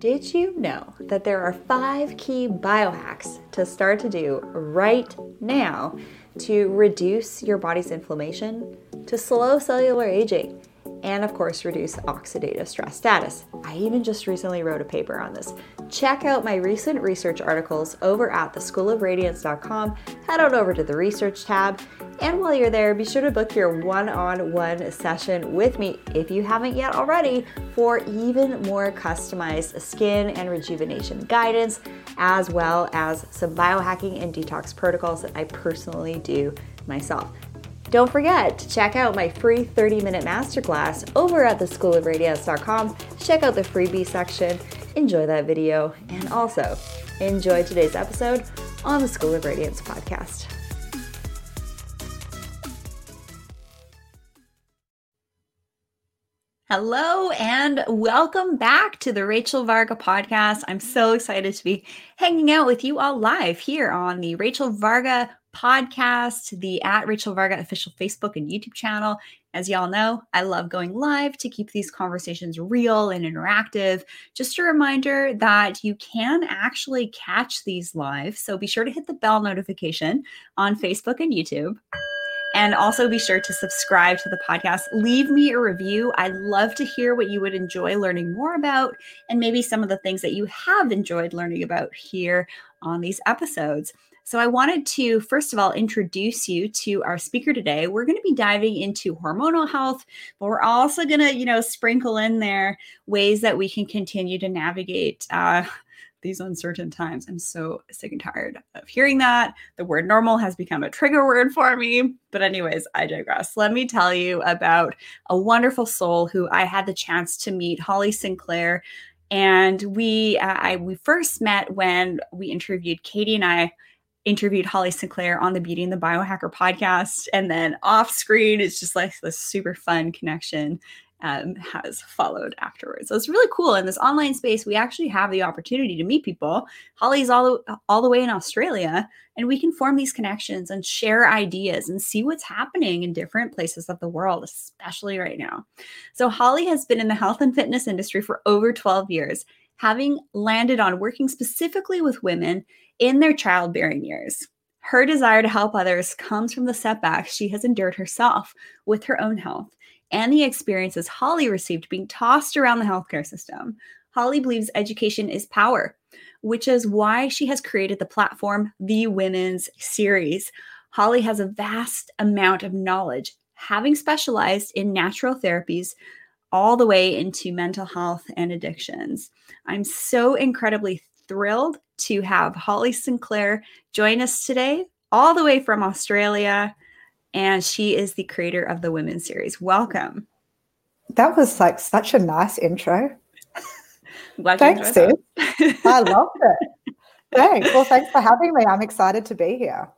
Did you know that there are five key biohacks to start to do right now to reduce your body's inflammation, to slow cellular aging, and of course, reduce oxidative stress status? I even just recently wrote a paper on this. Check out my recent research articles over at theschoolofradiance.com. Head on over to the research tab and while you're there, be sure to book your one on one session with me if you haven't yet already for even more customized skin and rejuvenation guidance, as well as some biohacking and detox protocols that I personally do myself. Don't forget to check out my free 30 minute masterclass over at theschoolofradiance.com. Check out the freebie section, enjoy that video, and also enjoy today's episode on the School of Radiance podcast. Hello and welcome back to the Rachel Varga podcast. I'm so excited to be hanging out with you all live here on the Rachel Varga podcast, the at Rachel Varga official Facebook and YouTube channel. As y'all know, I love going live to keep these conversations real and interactive. Just a reminder that you can actually catch these live. So be sure to hit the bell notification on Facebook and YouTube. And also be sure to subscribe to the podcast. Leave me a review. I'd love to hear what you would enjoy learning more about and maybe some of the things that you have enjoyed learning about here on these episodes. So, I wanted to first of all introduce you to our speaker today. We're going to be diving into hormonal health, but we're also going to, you know, sprinkle in there ways that we can continue to navigate uh, these uncertain times. I'm so sick and tired of hearing that. The word normal has become a trigger word for me. But, anyways, I digress. Let me tell you about a wonderful soul who I had the chance to meet, Holly Sinclair. And we, uh, I, we first met when we interviewed Katie and I interviewed Holly Sinclair on the Beauty and the Biohacker podcast. And then off screen, it's just like this super fun connection um, has followed afterwards. So it's really cool. In this online space, we actually have the opportunity to meet people. Holly's all, all the way in Australia, and we can form these connections and share ideas and see what's happening in different places of the world, especially right now. So, Holly has been in the health and fitness industry for over 12 years, having landed on working specifically with women in their childbearing years. Her desire to help others comes from the setbacks she has endured herself with her own health and the experiences Holly received being tossed around the healthcare system. Holly believes education is power, which is why she has created the platform The Women's Series. Holly has a vast amount of knowledge, having specialized in natural therapies all the way into mental health and addictions. I'm so incredibly thrilled to have Holly Sinclair join us today, all the way from Australia and she is the creator of the Women's Series. Welcome. That was like such a nice intro. thanks, sis. I loved it. Thanks. Well, thanks for having me. I'm excited to be here.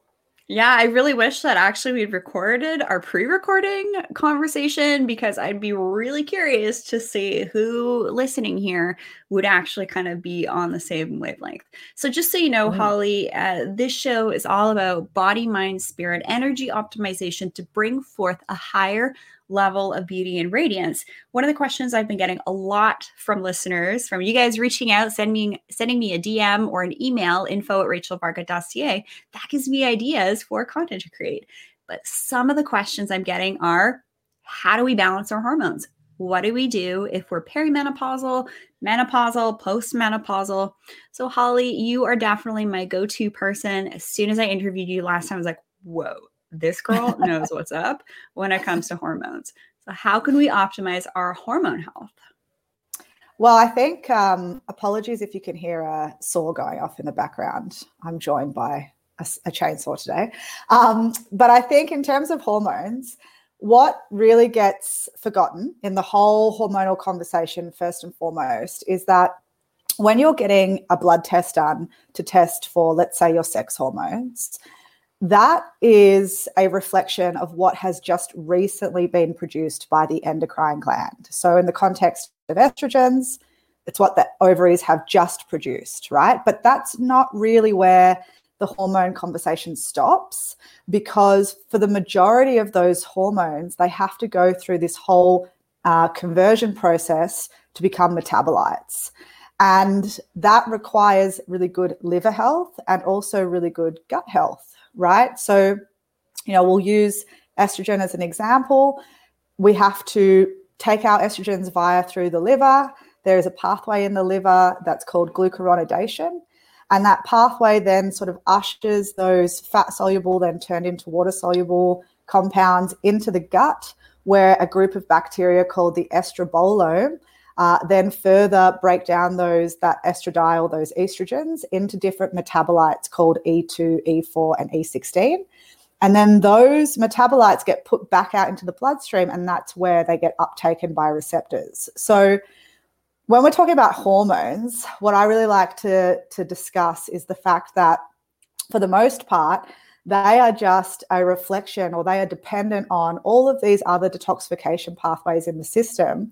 Yeah, I really wish that actually we'd recorded our pre-recording conversation because I'd be really curious to see who listening here would actually kind of be on the same wavelength. So just so you know, mm-hmm. Holly, uh, this show is all about body, mind, spirit, energy optimization to bring forth a higher level of beauty and radiance. One of the questions I've been getting a lot from listeners, from you guys reaching out, sending me, sending me a DM or an email, info at rachelvarga.ca, that gives me ideas for content to create. But some of the questions I'm getting are how do we balance our hormones? What do we do if we're perimenopausal, menopausal, postmenopausal? So, Holly, you are definitely my go to person. As soon as I interviewed you last time, I was like, whoa, this girl knows what's up when it comes to hormones. So, how can we optimize our hormone health? Well, I think um, apologies if you can hear a saw going off in the background. I'm joined by a, a chainsaw today. Um, but I think, in terms of hormones, what really gets forgotten in the whole hormonal conversation, first and foremost, is that when you're getting a blood test done to test for, let's say, your sex hormones, that is a reflection of what has just recently been produced by the endocrine gland. So, in the context of estrogens, it's what the ovaries have just produced, right? But that's not really where the hormone conversation stops because for the majority of those hormones, they have to go through this whole uh, conversion process to become metabolites. And that requires really good liver health and also really good gut health, right? So, you know, we'll use estrogen as an example. We have to take our estrogens via through the liver. There is a pathway in the liver that's called glucuronidation. And that pathway then sort of ushers those fat soluble, then turned into water soluble compounds into the gut, where a group of bacteria called the estrobolome uh, then further break down those that estradiol, those estrogens, into different metabolites called E2, E4, and E16. And then those metabolites get put back out into the bloodstream, and that's where they get uptaken by receptors. So, when we're talking about hormones, what I really like to, to discuss is the fact that, for the most part, they are just a reflection or they are dependent on all of these other detoxification pathways in the system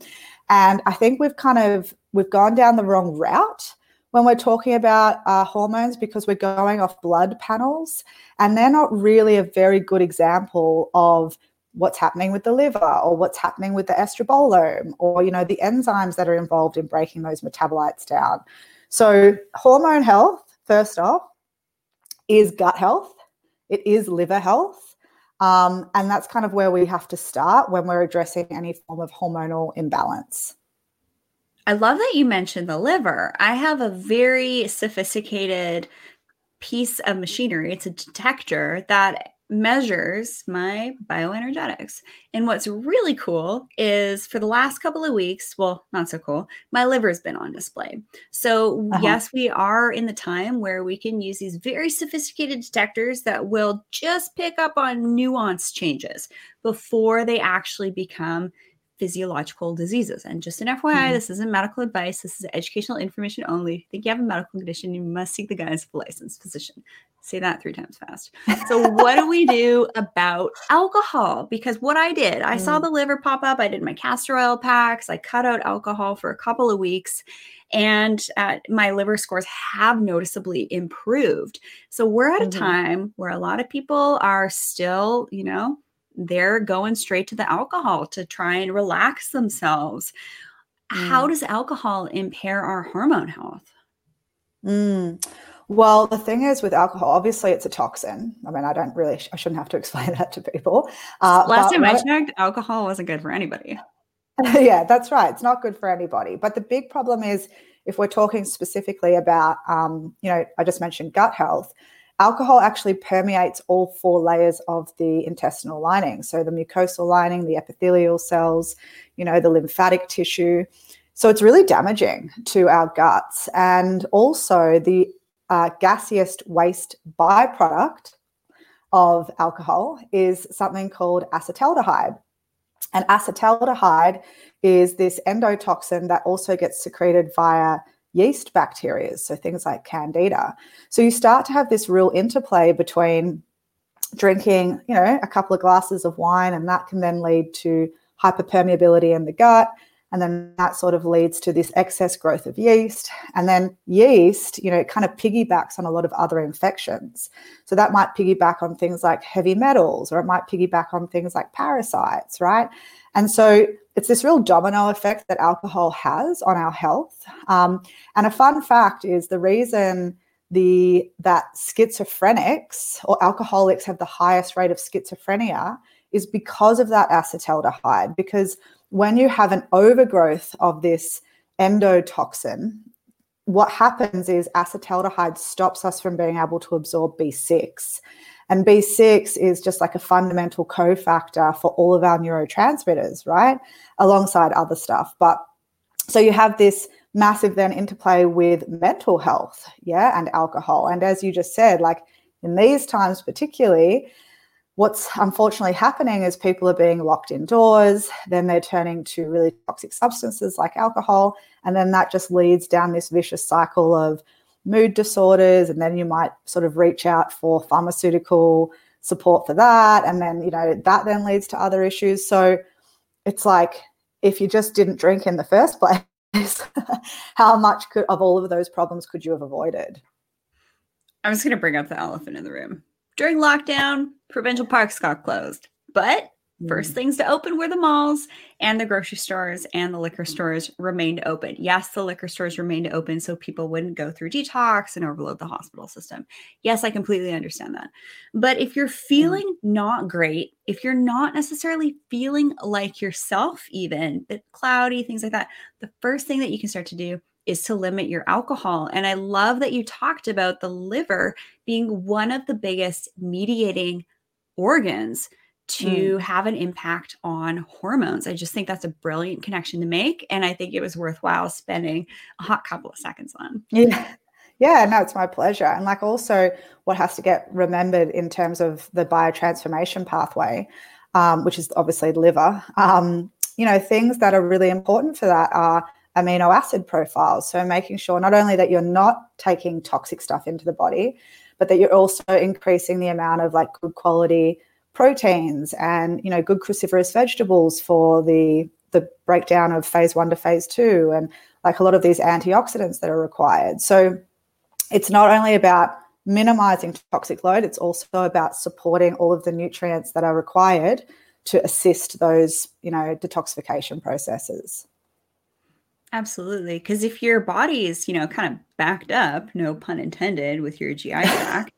and i think we've kind of we've gone down the wrong route when we're talking about hormones because we're going off blood panels. And they're not really a very good example of what's happening with the liver or what's happening with the estrobolome or you know the enzymes that are involved in breaking those metabolites down. So hormone health first off is gut health. It is liver health. Um, and that's kind of where we have to start when we're addressing any form of hormonal imbalance. I love that you mentioned the liver. I have a very sophisticated piece of machinery. It's a detector that measures my bioenergetics. And what's really cool is for the last couple of weeks, well, not so cool, my liver's been on display. So, uh-huh. yes, we are in the time where we can use these very sophisticated detectors that will just pick up on nuance changes before they actually become physiological diseases. And just an FYI, mm-hmm. this isn't medical advice. This is educational information only. If you think you have a medical condition, you must seek the guidance of a licensed physician. Say that three times fast. So, what do we do about alcohol? Because what I did, I mm. saw the liver pop up. I did my castor oil packs. I cut out alcohol for a couple of weeks, and uh, my liver scores have noticeably improved. So, we're at mm-hmm. a time where a lot of people are still, you know, they're going straight to the alcohol to try and relax themselves. Mm. How does alcohol impair our hormone health? Mm. Well, the thing is with alcohol, obviously it's a toxin. I mean, I don't really, I shouldn't have to explain that to people. Uh, Last time I checked, alcohol wasn't good for anybody. yeah, that's right. It's not good for anybody. But the big problem is if we're talking specifically about, um, you know, I just mentioned gut health, alcohol actually permeates all four layers of the intestinal lining. So the mucosal lining, the epithelial cells, you know, the lymphatic tissue. So it's really damaging to our guts. And also the uh, gaseous waste byproduct of alcohol is something called acetaldehyde. And acetaldehyde is this endotoxin that also gets secreted via yeast bacteria, so things like candida. So you start to have this real interplay between drinking, you know, a couple of glasses of wine, and that can then lead to hyperpermeability in the gut. And then that sort of leads to this excess growth of yeast. And then yeast, you know, it kind of piggybacks on a lot of other infections. So that might piggyback on things like heavy metals, or it might piggyback on things like parasites, right? And so it's this real domino effect that alcohol has on our health. Um, and a fun fact is the reason the that schizophrenics or alcoholics have the highest rate of schizophrenia is because of that acetaldehyde. Because when you have an overgrowth of this endotoxin, what happens is acetaldehyde stops us from being able to absorb B6. And B6 is just like a fundamental cofactor for all of our neurotransmitters, right? Alongside other stuff. But so you have this massive then interplay with mental health, yeah, and alcohol. And as you just said, like in these times, particularly, what's unfortunately happening is people are being locked indoors, then they're turning to really toxic substances like alcohol. And then that just leads down this vicious cycle of mood disorders and then you might sort of reach out for pharmaceutical support for that and then you know that then leads to other issues. So it's like if you just didn't drink in the first place how much could of all of those problems could you have avoided? I'm just going to bring up the elephant in the room. During lockdown provincial parks got closed but First mm. things to open were the malls and the grocery stores and the liquor stores remained open. Yes, the liquor stores remained open so people wouldn't go through detox and overload the hospital system. Yes, I completely understand that. But if you're mm. feeling not great, if you're not necessarily feeling like yourself, even bit cloudy, things like that, the first thing that you can start to do is to limit your alcohol. And I love that you talked about the liver being one of the biggest mediating organs to mm. have an impact on hormones. I just think that's a brilliant connection to make. And I think it was worthwhile spending a hot couple of seconds on. Yeah. Yeah, no, it's my pleasure. And like also what has to get remembered in terms of the biotransformation pathway, um, which is obviously the liver. Um, you know, things that are really important for that are amino acid profiles. So making sure not only that you're not taking toxic stuff into the body, but that you're also increasing the amount of like good quality proteins and you know good cruciferous vegetables for the the breakdown of phase one to phase two and like a lot of these antioxidants that are required. So it's not only about minimizing toxic load it's also about supporting all of the nutrients that are required to assist those you know detoxification processes. Absolutely. Because if your body is you know kind of backed up no pun intended with your gi tract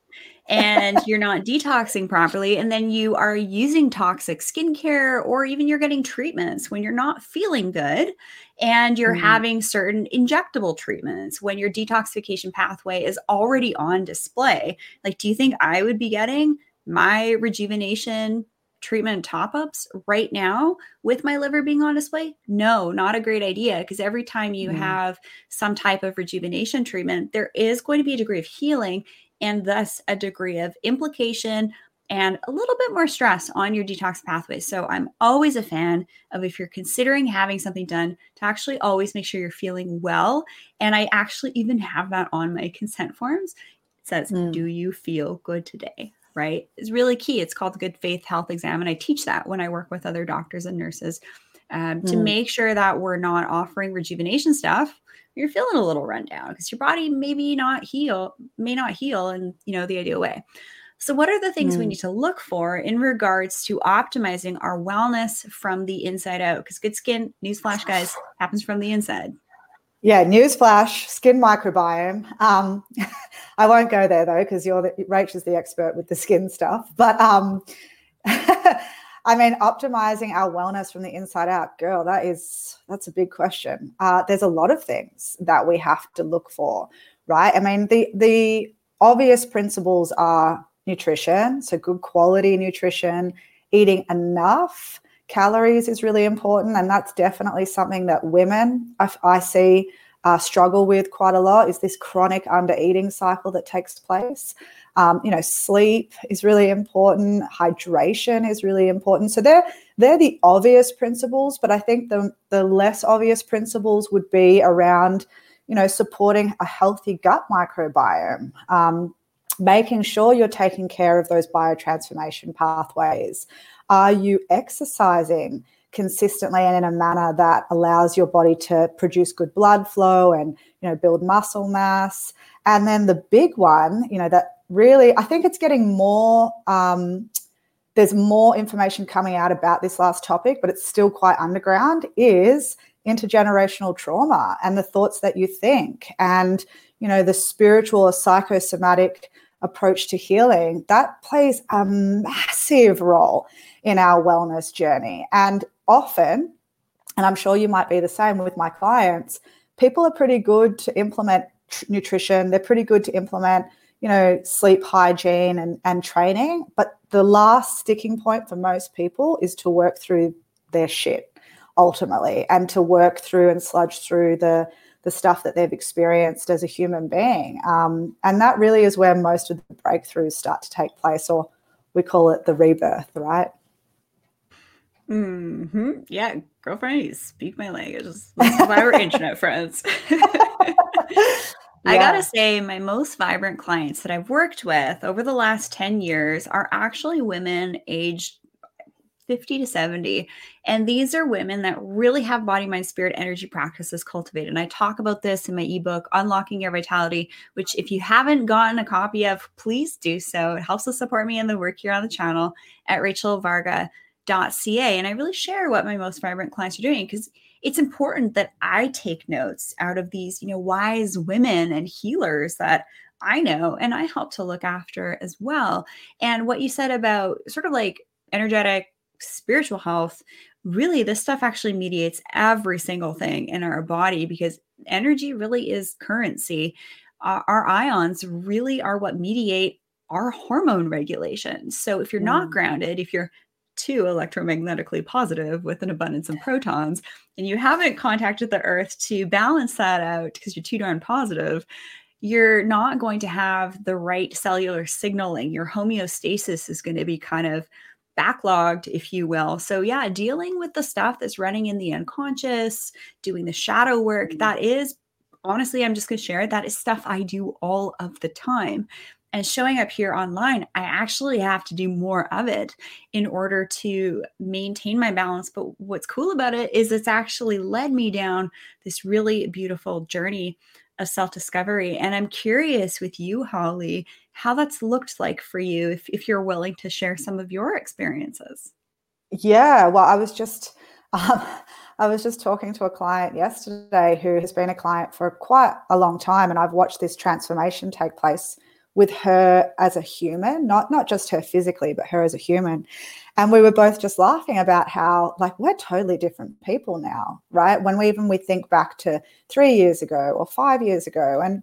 and you're not detoxing properly and then you are using toxic skincare or even you're getting treatments when you're not feeling good and you're mm-hmm. having certain injectable treatments when your detoxification pathway is already on display like do you think i would be getting my rejuvenation treatment top ups right now with my liver being on display? No, not a great idea. Because every time you mm. have some type of rejuvenation treatment, there is going to be a degree of healing and thus a degree of implication and a little bit more stress on your detox pathway. So I'm always a fan of if you're considering having something done to actually always make sure you're feeling well. And I actually even have that on my consent forms. It says, mm. Do you feel good today? Right? It's really key. It's called the Good Faith Health Exam. And I teach that when I work with other doctors and nurses um, mm. to make sure that we're not offering rejuvenation stuff you're feeling a little rundown because your body maybe not heal, may not heal in you know the ideal way. So, what are the things mm. we need to look for in regards to optimizing our wellness from the inside out? Because good skin, newsflash, guys, happens from the inside. Yeah, newsflash, skin microbiome. Um, I won't go there though, because you're the, Rach is the expert with the skin stuff. But um, I mean, optimizing our wellness from the inside out, girl, that is that's a big question. Uh, there's a lot of things that we have to look for, right? I mean, the the obvious principles are nutrition, so good quality nutrition, eating enough calories is really important, and that's definitely something that women I, I see uh, struggle with quite a lot. Is this chronic under eating cycle that takes place? Um, you know, sleep is really important. Hydration is really important. So they're they're the obvious principles, but I think the the less obvious principles would be around, you know, supporting a healthy gut microbiome. Um, making sure you're taking care of those biotransformation pathways. Are you exercising consistently and in a manner that allows your body to produce good blood flow and you know build muscle mass? And then the big one, you know, that really, I think it's getting more. Um, there's more information coming out about this last topic, but it's still quite underground. Is intergenerational trauma and the thoughts that you think, and you know, the spiritual or psychosomatic approach to healing that plays a massive role in our wellness journey. And often, and I'm sure you might be the same with my clients, people are pretty good to implement nutrition. They're pretty good to implement you know, sleep hygiene and, and training. But the last sticking point for most people is to work through their shit ultimately and to work through and sludge through the the stuff that they've experienced as a human being. Um, and that really is where most of the breakthroughs start to take place, or we call it the rebirth, right? Hmm. Yeah, girlfriend, you speak my language. This is why we're internet friends. I gotta say, my most vibrant clients that I've worked with over the last 10 years are actually women aged 50 to 70. And these are women that really have body, mind, spirit, energy practices cultivated. And I talk about this in my ebook, Unlocking Your Vitality, which if you haven't gotten a copy of, please do so. It helps to support me in the work here on the channel at Rachel Varga ca and i really share what my most vibrant clients are doing because it's important that i take notes out of these you know wise women and healers that i know and i help to look after as well and what you said about sort of like energetic spiritual health really this stuff actually mediates every single thing in our body because energy really is currency. Uh, our ions really are what mediate our hormone regulation. So if you're not mm. grounded if you're too electromagnetically positive with an abundance of protons and you haven't contacted the earth to balance that out because you're too darn positive you're not going to have the right cellular signaling. Your homeostasis is going to be kind of backlogged, if you will. So, yeah, dealing with the stuff that's running in the unconscious, doing the shadow work, mm-hmm. that is honestly, I'm just going to share that is stuff I do all of the time. And showing up here online, I actually have to do more of it in order to maintain my balance. But what's cool about it is it's actually led me down this really beautiful journey of self discovery. And I'm curious with you, Holly, how that's looked like for you, if, if you're willing to share some of your experiences. Yeah, well, I was just. Um, I was just talking to a client yesterday who has been a client for quite a long time, and I've watched this transformation take place with her as a human, not not just her physically, but her as a human. And we were both just laughing about how like we're totally different people now, right? When we even we think back to three years ago or five years ago, and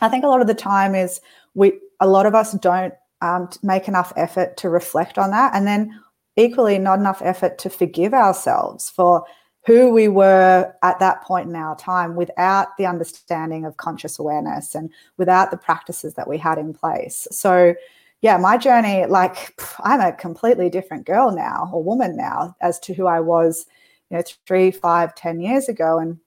I think a lot of the time is we a lot of us don't um, make enough effort to reflect on that, and then equally not enough effort to forgive ourselves for who we were at that point in our time without the understanding of conscious awareness and without the practices that we had in place. So, yeah, my journey, like I'm a completely different girl now or woman now as to who I was, you know, three, five, ten years ago. And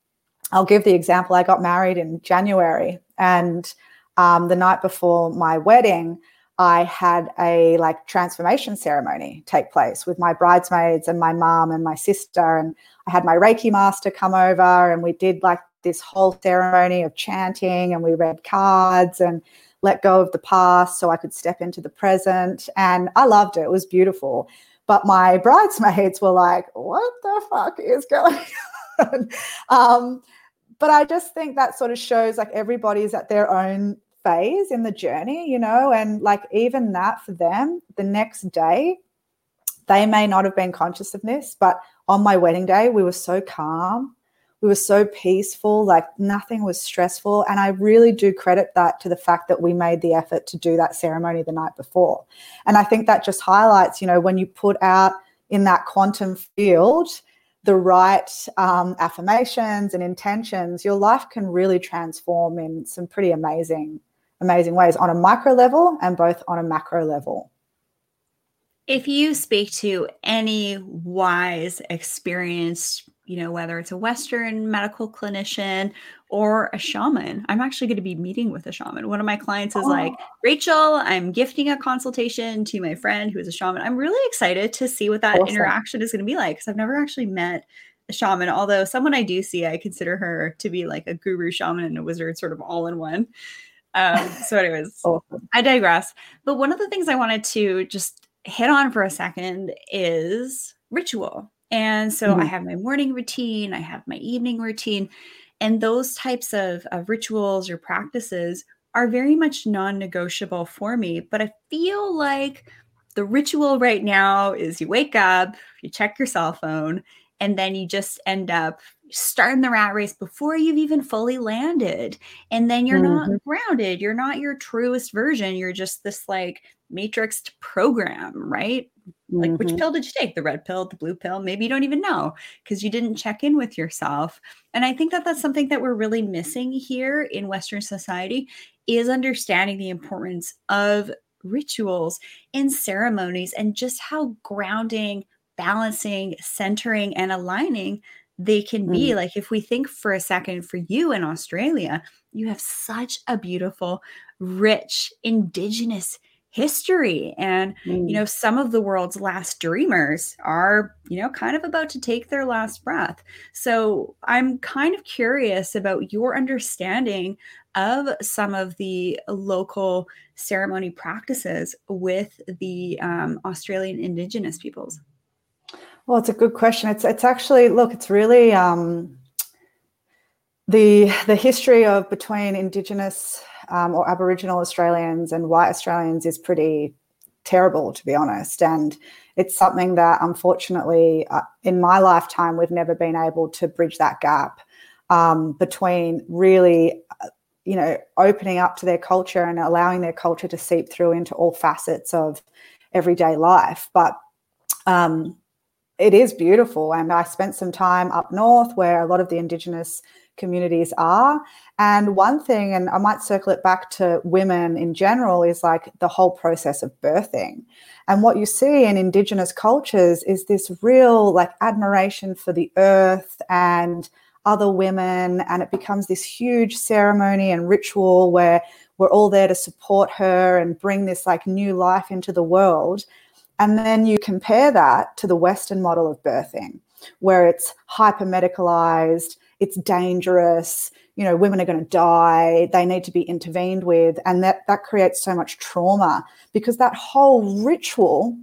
I'll give the example I got married in January and um, the night before my wedding, I had a like transformation ceremony take place with my bridesmaids and my mom and my sister. And I had my Reiki master come over and we did like this whole ceremony of chanting and we read cards and let go of the past so I could step into the present. And I loved it. It was beautiful. But my bridesmaids were like, what the fuck is going on? um, but I just think that sort of shows like everybody's at their own phase in the journey, you know, and like even that for them, the next day, they may not have been conscious of this, but on my wedding day, we were so calm. We were so peaceful, like nothing was stressful. And I really do credit that to the fact that we made the effort to do that ceremony the night before. And I think that just highlights, you know, when you put out in that quantum field, the right um, affirmations and intentions, your life can really transform in some pretty amazing amazing ways on a micro level and both on a macro level. If you speak to any wise, experienced, you know, whether it's a Western medical clinician or a shaman, I'm actually going to be meeting with a shaman. One of my clients is oh. like, Rachel, I'm gifting a consultation to my friend who is a shaman. I'm really excited to see what that awesome. interaction is going to be like because I've never actually met a shaman, although someone I do see, I consider her to be like a guru shaman and a wizard, sort of all in one. Um, so, anyways, awesome. I digress. But one of the things I wanted to just hit on for a second is ritual. And so mm-hmm. I have my morning routine, I have my evening routine, and those types of, of rituals or practices are very much non negotiable for me. But I feel like the ritual right now is you wake up, you check your cell phone, and then you just end up starting the rat race before you've even fully landed and then you're mm-hmm. not grounded. You're not your truest version. You're just this like matrixed program right? Like mm-hmm. which pill did you take? The red pill the blue pill? Maybe you don't even know because you didn't check in with yourself. And i think that that's something that we're really missing here in western society is understanding the importance of rituals and ceremonies and just how grounding balancing centering and aligning they can be. Mm. Like, if we think for a second for you in Australia, you have such a beautiful, rich, indigenous history. And, mm. you know, some of the world's last dreamers are, you know, kind of about to take their last breath. So I'm kind of curious about your understanding of some of the local ceremony practices with the um, Australian Indigenous peoples. Well, it's a good question. It's it's actually look, it's really um, the the history of between Indigenous um, or Aboriginal Australians and white Australians is pretty terrible, to be honest. And it's something that unfortunately uh, in my lifetime we've never been able to bridge that gap um, between really uh, you know opening up to their culture and allowing their culture to seep through into all facets of everyday life but um, it is beautiful. And i spent some time up north where a lot of the indigenous communities are. And one thing and i might circle it back to women in general is like the whole process of birthing. And what you see in indigenous cultures is this real like admiration for the earth and other women. And it becomes this huge ceremony and ritual where we're all there to support her and bring this like new life into the world and then you compare that to the western model of birthing where it's hyper medicalized it's dangerous you know women are going to die they need to be intervened with and that that creates so much trauma because that whole ritual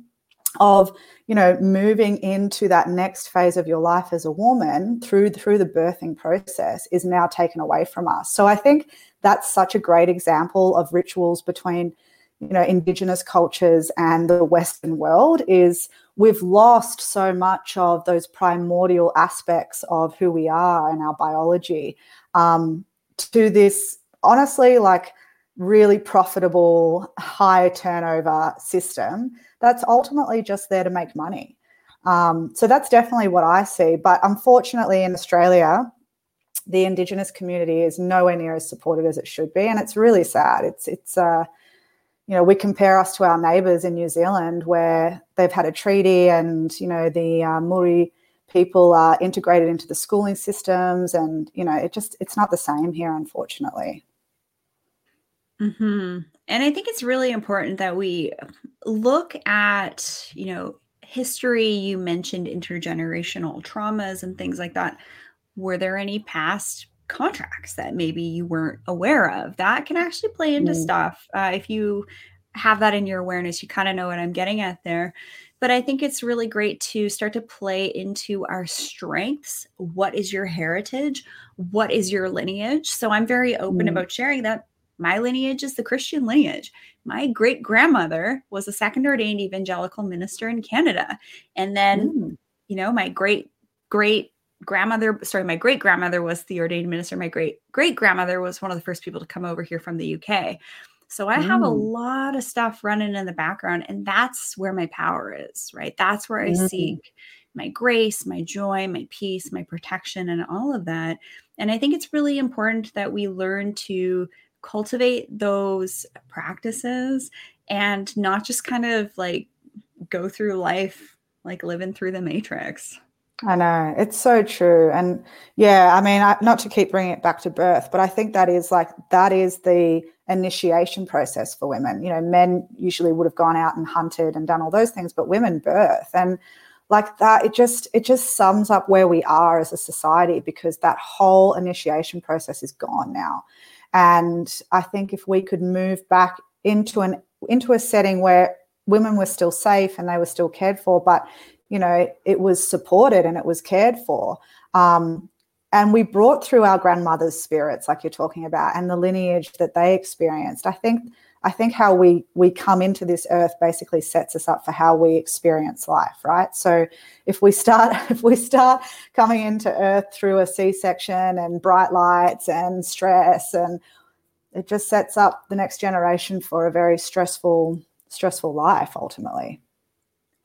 of you know moving into that next phase of your life as a woman through through the birthing process is now taken away from us. So i think that's such a great example of rituals between you know indigenous cultures and the western world is we've lost so much of those primordial aspects of who we are and our biology um, to this honestly like really profitable high turnover system that's ultimately just there to make money. Um, so that's definitely what I see. But unfortunately, in Australia, the Indigenous community is nowhere near as supported as it should be, and it's really sad. It's it's uh, you know we compare us to our neighbours in New Zealand where they've had a treaty, and you know the uh, Maori people are integrated into the schooling systems, and you know it just it's not the same here, unfortunately. Hmm. And I think it's really important that we look at, you know, history. You mentioned intergenerational traumas and things like that. Were there any past contracts that maybe you weren't aware of? That can actually play into mm. stuff. Uh, if you have that in your awareness, you kind of know what I'm getting at there. But I think it's really great to start to play into our strengths. What is your heritage? What is your lineage? So I'm very open mm. about sharing that my lineage is the Christian lineage. My great grandmother was a second ordained evangelical minister in Canada. And then, mm. you know, my great great grandmother, sorry, my great grandmother was the ordained minister. My great great grandmother was one of the first people to come over here from the UK. So I mm. have a mm. lot of stuff running in the background, and that's where my power is, right? That's where I mm. seek my grace, my joy, my peace, my protection, and all of that. And I think it's really important that we learn to cultivate those practices and not just kind of like go through life like living through the matrix. I know it's so true, and yeah, I mean, I, not to keep bringing it back to birth, but I think that is like that is the initiation process for women. You know, men usually would have gone out and hunted and done all those things, but women birth, and like that, it just it just sums up where we are as a society because that whole initiation process is gone now. And I think if we could move back into an into a setting where women were still safe and they were still cared for, but you know it was supported and it was cared for. Um, and we brought through our grandmother's spirits, like you're talking about, and the lineage that they experienced. I think I think how we we come into this earth basically sets us up for how we experience life, right? So if we start if we start coming into earth through a C-section and bright lights and stress and it just sets up the next generation for a very stressful stressful life ultimately.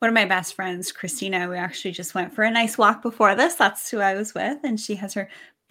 One of my best friends, Christina, we actually just went for a nice walk before this. That's who I was with. And she has her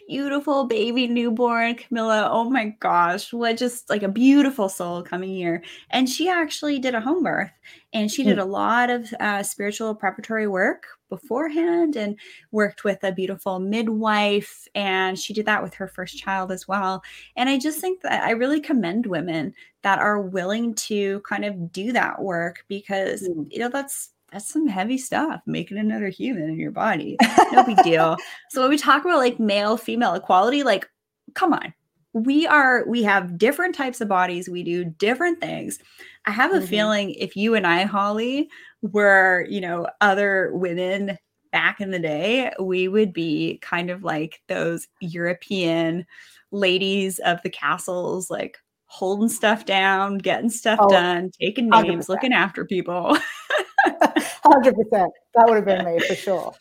beautiful baby newborn Camilla. Oh my gosh, what just like a beautiful soul coming here. And she actually did a home birth and she did hmm. a lot of uh, spiritual preparatory work beforehand and worked with a beautiful midwife. And she did that with her first child as well. And I just think that I really commend women that are willing to kind of do that work because, mm. you know, that's that's some heavy stuff making another human in your body no big deal so when we talk about like male female equality like come on we are we have different types of bodies we do different things i have a mm-hmm. feeling if you and i holly were you know other women back in the day, we would be kind of like those European ladies of the castles, like holding stuff down, getting stuff oh, done, taking names, 100%. looking after people. Hundred percent. That would have been me for sure.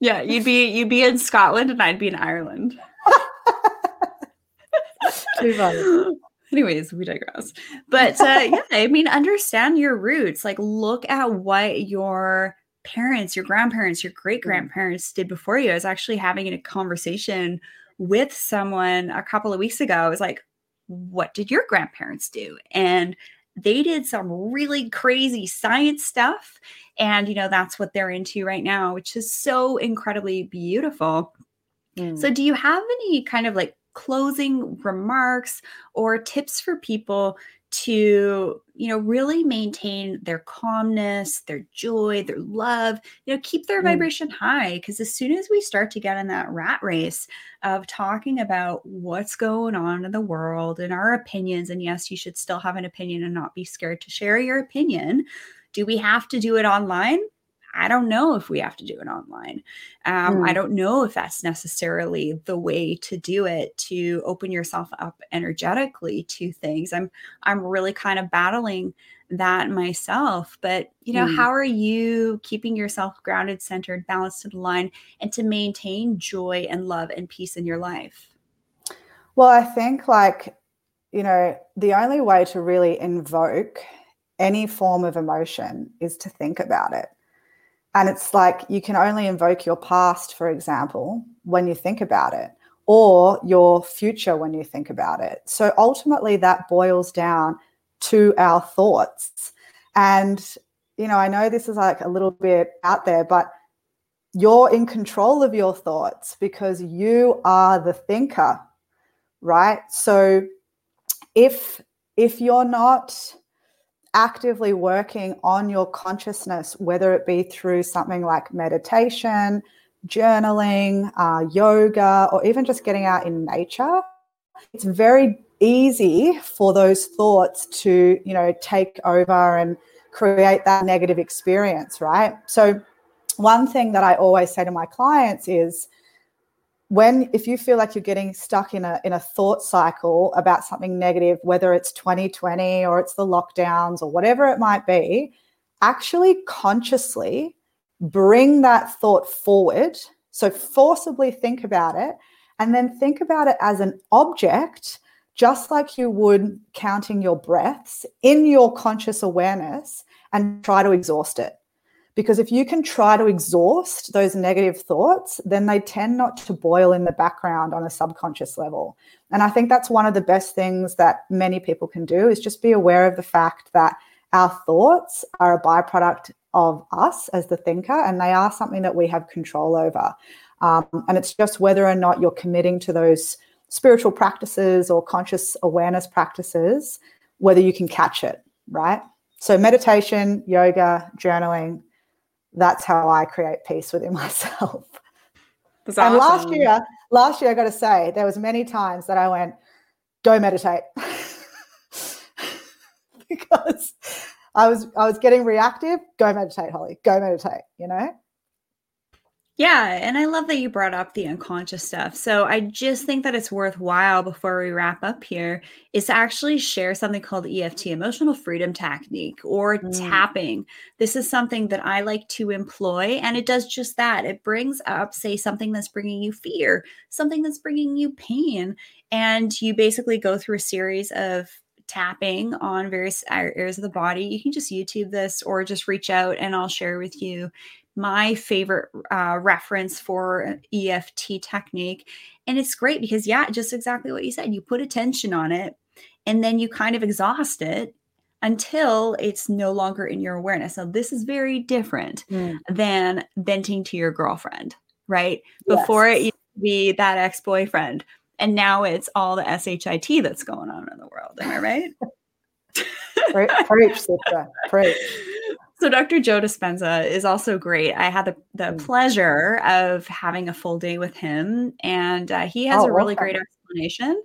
Yeah, you'd be you'd be in Scotland and I'd be in Ireland. Too funny. Anyways, we digress. But uh, yeah, I mean, understand your roots. Like, look at what your parents, your grandparents, your great grandparents did before you. I was actually having a conversation with someone a couple of weeks ago. I was like, what did your grandparents do? And they did some really crazy science stuff. And, you know, that's what they're into right now, which is so incredibly beautiful. Mm. So, do you have any kind of like closing remarks or tips for people to you know really maintain their calmness their joy their love you know keep their mm. vibration high because as soon as we start to get in that rat race of talking about what's going on in the world and our opinions and yes you should still have an opinion and not be scared to share your opinion do we have to do it online I don't know if we have to do it online. Um, mm. I hmm. don't know if that's necessarily the way to do it to open yourself up energetically to things. I'm I'm really kind of battling that myself. But you know, mm. how are you keeping yourself grounded, centered, balanced, and aligned, and to maintain joy and love and peace in your life? Well, I think like you know the only way to really invoke any form of emotion is to think about it and it's like you can only invoke your past, for example, when you think about it, or your future when you think about it. So ultimately, that boils down to our thoughts. And, you know, I know this is like a little bit out there, but you're in control of your thoughts because you are the thinker, right? So if if you're not actively working on your consciousness, whether it be through something like meditation, journaling, uh, yoga, or even just getting out in nature, it's very easy for those thoughts to, you know, take over and create that negative experience, right? So, one thing that I always say to my clients is, when if you feel like you're getting stuck in a in a thought cycle about something negative whether it's 2020 or it's the lockdowns or whatever it might be actually consciously bring that thought forward. So forcibly think about it and then think about it as an object just like you would counting your breaths in your conscious awareness and try to exhaust it because if you can try to exhaust those negative thoughts, then they tend not to boil in the background on a subconscious level. And I think that's one of the best things that many people can do is just be aware of the fact that our thoughts are a byproduct of us as the thinker, and they are something that we have control over. Um, and it's just whether or not you're committing to those spiritual practices or conscious awareness practices, whether you can catch it, right? So, meditation, yoga, journaling, that's how I create peace within myself. That's and last year, last year I got to say, there was many times that I went, go meditate. because I was I was getting reactive, go meditate, Holly. Go meditate, you know? Yeah, and I love that you brought up the unconscious stuff. So I just think that it's worthwhile before we wrap up here is to actually share something called EFT, emotional freedom technique or mm. tapping. This is something that I like to employ and it does just that. It brings up say something that's bringing you fear, something that's bringing you pain and you basically go through a series of tapping on various areas of the body. You can just YouTube this or just reach out and I'll share with you my favorite uh, reference for EFT technique. And it's great because, yeah, just exactly what you said. You put attention on it and then you kind of exhaust it until it's no longer in your awareness. Now, this is very different mm. than venting to your girlfriend, right? Yes. Before it used to be that ex boyfriend. And now it's all the SHIT that's going on in the world. Am I right? preach, sister. Preach. So Dr. Joe Dispenza is also great. I had the, the mm. pleasure of having a full day with him, and uh, he has oh, a really great explanation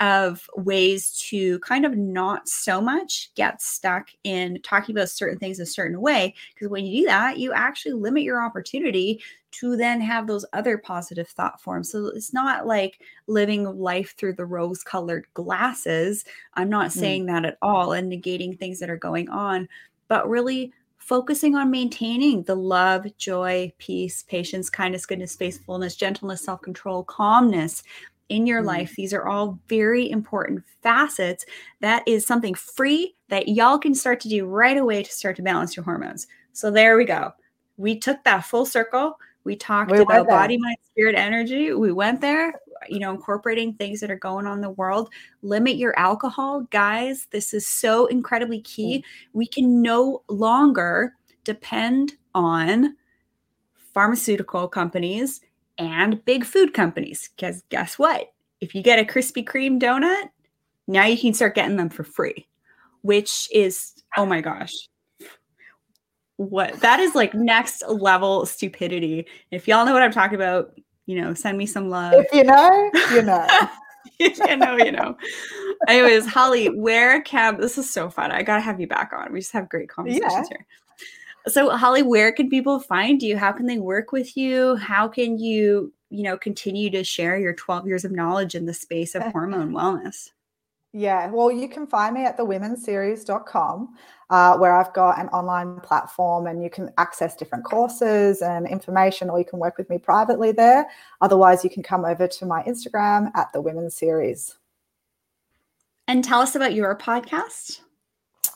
of ways to kind of not so much get stuck in talking about certain things a certain way. Because when you do that, you actually limit your opportunity to then have those other positive thought forms. So it's not like living life through the rose colored glasses. I'm not mm. saying that at all and negating things that are going on, but really focusing on maintaining the love, joy, peace, patience, kindness, goodness, faithfulness, gentleness, self control, calmness in your mm. life. These are all very important facets. That is something free that y'all can start to do right away to start to balance your hormones. So there we go. We took that full circle. We talked we about body, mind, spirit, energy. We went there, you know, incorporating things that are going on in the world. Limit your alcohol, guys. This is so incredibly key. Mm. We can no longer depend on pharmaceutical companies and big food companies. Because guess what? If you get a Krispy Kreme donut, now you can start getting them for free, which is, oh my gosh, what that is like next level stupidity. If y'all know what I'm talking about, you know, send me some love. If you know, you know. you know, you know. Anyways, Holly, where can this is so fun. I gotta have you back on. We just have great conversations yeah. here. So, Holly, where can people find you? How can they work with you? How can you, you know, continue to share your 12 years of knowledge in the space of eh. hormone wellness? Yeah, well, you can find me at thewomenseries.com, uh, where I've got an online platform and you can access different courses and information, or you can work with me privately there. Otherwise, you can come over to my Instagram at the Women's Series. And tell us about your podcast.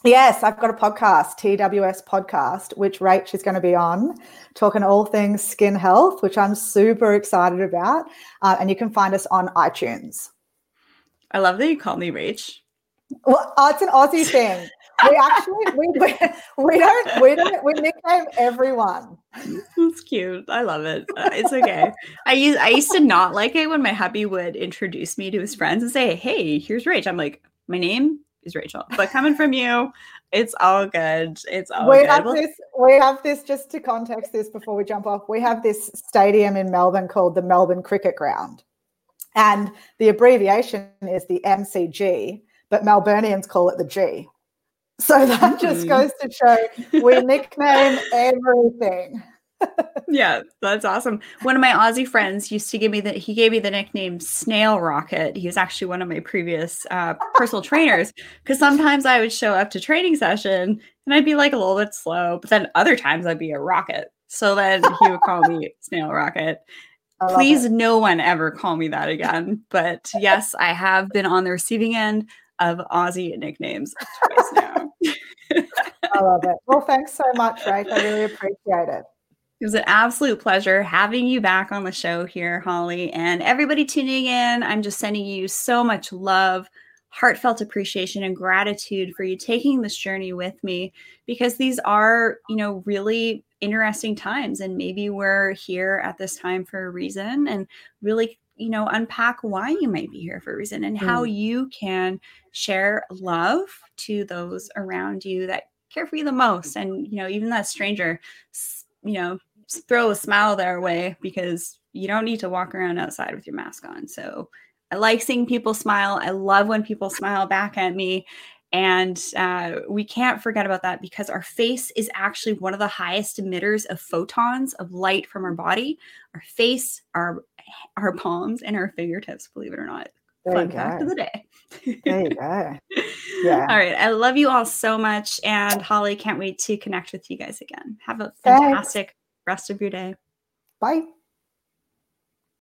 Yes, I've got a podcast, TWS Podcast, which Rach is going to be on, talking all things skin health, which I'm super excited about. Uh, and you can find us on iTunes. I love that you call me Rach. Well, it's an Aussie thing. We actually we, we don't we don't we nickname everyone. It's cute. I love it. Uh, it's okay. I used I used to not like it when my hubby would introduce me to his friends and say, "Hey, here's Rach." I'm like, "My name is Rachel," but coming from you, it's all good. It's all we good. Have this, we have this just to context this before we jump off. We have this stadium in Melbourne called the Melbourne Cricket Ground. And the abbreviation is the MCG, but Melburnians call it the G. So that just mm. goes to show we nickname everything. yeah, that's awesome. One of my Aussie friends used to give me the he gave me the nickname Snail Rocket. He was actually one of my previous uh, personal trainers because sometimes I would show up to training session and I'd be like a little bit slow, but then other times I'd be a rocket. So then he would call me Snail Rocket. Please, it. no one ever call me that again. But yes, I have been on the receiving end of Aussie nicknames twice now. I love it. Well, thanks so much, Rach. I really appreciate it. It was an absolute pleasure having you back on the show here, Holly. And everybody tuning in, I'm just sending you so much love, heartfelt appreciation, and gratitude for you taking this journey with me because these are, you know, really interesting times and maybe we're here at this time for a reason and really you know unpack why you might be here for a reason and mm. how you can share love to those around you that care for you the most and you know even that stranger you know throw a smile their way because you don't need to walk around outside with your mask on so I like seeing people smile. I love when people smile back at me. And uh, we can't forget about that because our face is actually one of the highest emitters of photons of light from our body. Our face, our our palms, and our fingertips. Believe it or not. There Fun fact of the day. there you go. Yeah. All right. I love you all so much. And Holly, can't wait to connect with you guys again. Have a fantastic Thanks. rest of your day. Bye.